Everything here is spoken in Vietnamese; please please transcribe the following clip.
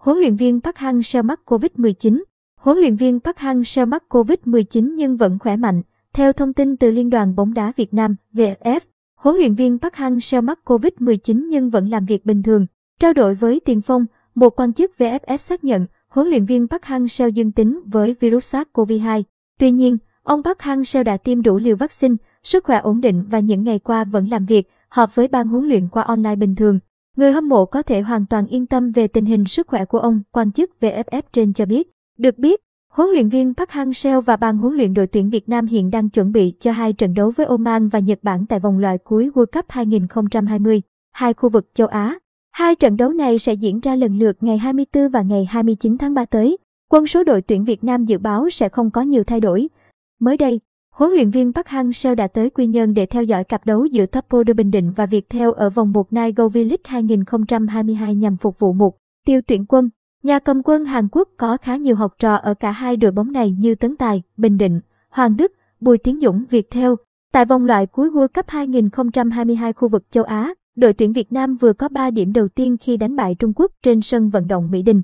Huấn luyện viên Park Hang-seo mắc Covid-19 Huấn luyện viên Park Hang-seo mắc Covid-19 nhưng vẫn khỏe mạnh. Theo thông tin từ Liên đoàn bóng đá Việt Nam, VFF, huấn luyện viên Park Hang-seo mắc Covid-19 nhưng vẫn làm việc bình thường. Trao đổi với Tiền Phong, một quan chức VFF xác nhận huấn luyện viên Park Hang-seo dương tính với virus SARS-CoV-2. Tuy nhiên, ông Park Hang-seo đã tiêm đủ liều vaccine, sức khỏe ổn định và những ngày qua vẫn làm việc, họp với ban huấn luyện qua online bình thường. Người hâm mộ có thể hoàn toàn yên tâm về tình hình sức khỏe của ông, quan chức VFF trên cho biết. Được biết, huấn luyện viên Park Hang-seo và ban huấn luyện đội tuyển Việt Nam hiện đang chuẩn bị cho hai trận đấu với Oman và Nhật Bản tại vòng loại cuối World Cup 2020, hai khu vực châu Á. Hai trận đấu này sẽ diễn ra lần lượt ngày 24 và ngày 29 tháng 3 tới. Quân số đội tuyển Việt Nam dự báo sẽ không có nhiều thay đổi. Mới đây, huấn luyện viên Park Hang-seo đã tới Quy Nhơn để theo dõi cặp đấu giữa Top Đô Bình Định và Viettel ở vòng 1 Night V-League 2022 nhằm phục vụ mục tiêu tuyển quân. Nhà cầm quân Hàn Quốc có khá nhiều học trò ở cả hai đội bóng này như Tấn Tài, Bình Định, Hoàng Đức, Bùi Tiến Dũng, Viettel. Tại vòng loại cuối World Cup 2022 khu vực châu Á, đội tuyển Việt Nam vừa có 3 điểm đầu tiên khi đánh bại Trung Quốc trên sân vận động Mỹ Đình.